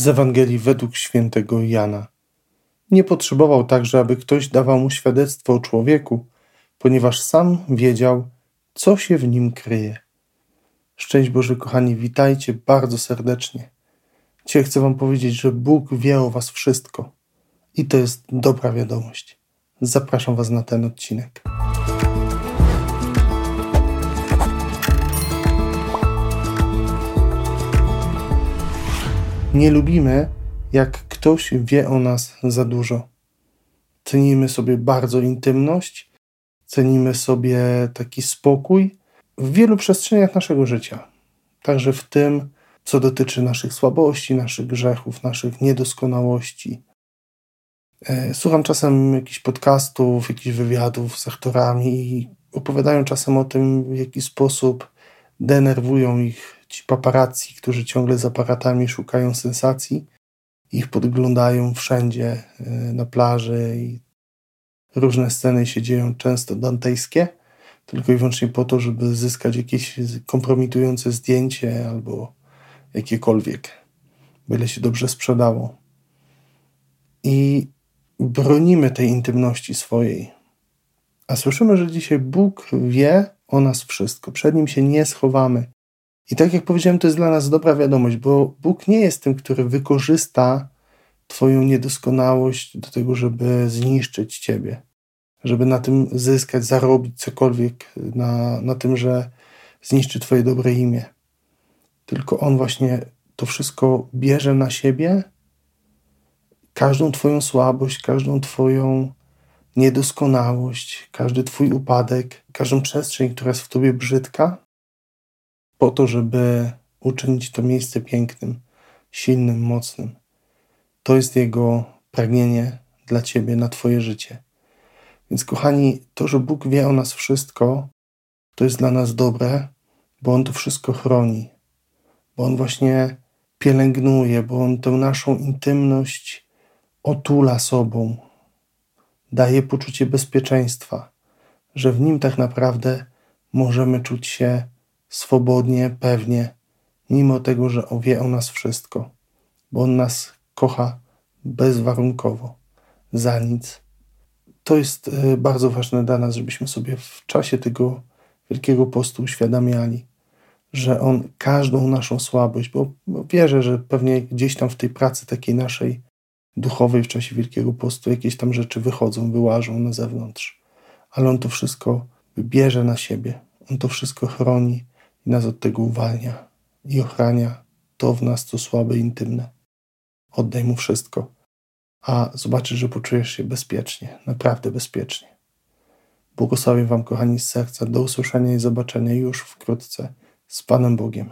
z Ewangelii według świętego Jana. Nie potrzebował także, aby ktoś dawał mu świadectwo o człowieku, ponieważ sam wiedział, co się w nim kryje. Szczęść Boże, kochani, witajcie bardzo serdecznie. Dzisiaj chcę Wam powiedzieć, że Bóg wie o Was wszystko i to jest dobra wiadomość. Zapraszam Was na ten odcinek. Nie lubimy, jak ktoś wie o nas za dużo. Cenimy sobie bardzo intymność, cenimy sobie taki spokój w wielu przestrzeniach naszego życia. Także w tym, co dotyczy naszych słabości, naszych grzechów, naszych niedoskonałości. E, słucham czasem jakichś podcastów, jakichś wywiadów z aktorami i opowiadają czasem o tym, w jaki sposób denerwują ich ci paparazzi, którzy ciągle z aparatami szukają sensacji. Ich podglądają wszędzie e, na plaży i różne sceny się dzieją często dantejskie, tylko i wyłącznie po to, żeby zyskać jakieś kompromitujące zdjęcie albo jakiekolwiek, byle się dobrze sprzedało. I bronimy tej intymności swojej. A słyszymy, że dzisiaj Bóg wie o nas wszystko. Przed Nim się nie schowamy. I tak jak powiedziałem, to jest dla nas dobra wiadomość, bo Bóg nie jest tym, który wykorzysta Twoją niedoskonałość do tego, żeby zniszczyć Ciebie, żeby na tym zyskać, zarobić cokolwiek, na, na tym, że zniszczy Twoje dobre imię. Tylko On właśnie to wszystko bierze na siebie, każdą Twoją słabość, każdą Twoją niedoskonałość, każdy Twój upadek, każdą przestrzeń, która jest w Tobie brzydka, po to, żeby uczynić to miejsce pięknym, silnym, mocnym. To jest Jego pragnienie dla Ciebie, na Twoje życie. Więc, kochani, to, że Bóg wie o nas wszystko, to jest dla nas dobre, bo On to wszystko chroni, bo On właśnie pielęgnuje, bo On tę naszą intymność otula sobą, daje poczucie bezpieczeństwa, że w Nim tak naprawdę możemy czuć się swobodnie, pewnie, mimo tego, że on wie o nas wszystko, bo On nas kocha bezwarunkowo, za nic. To jest e, bardzo ważne dla nas, żebyśmy sobie w czasie tego Wielkiego Postu uświadamiali, że On każdą naszą słabość, bo wierzę, że pewnie gdzieś tam w tej pracy takiej naszej duchowej w czasie Wielkiego Postu jakieś tam rzeczy wychodzą, wyłażą na zewnątrz, ale On to wszystko bierze na siebie, On to wszystko chroni, nas od tego uwalnia i ochrania to w nas, co słabe i intymne. Oddaj mu wszystko, a zobaczysz, że poczujesz się bezpiecznie, naprawdę bezpiecznie. Błogosławię Wam, kochani, z serca. Do usłyszenia i zobaczenia już wkrótce z Panem Bogiem.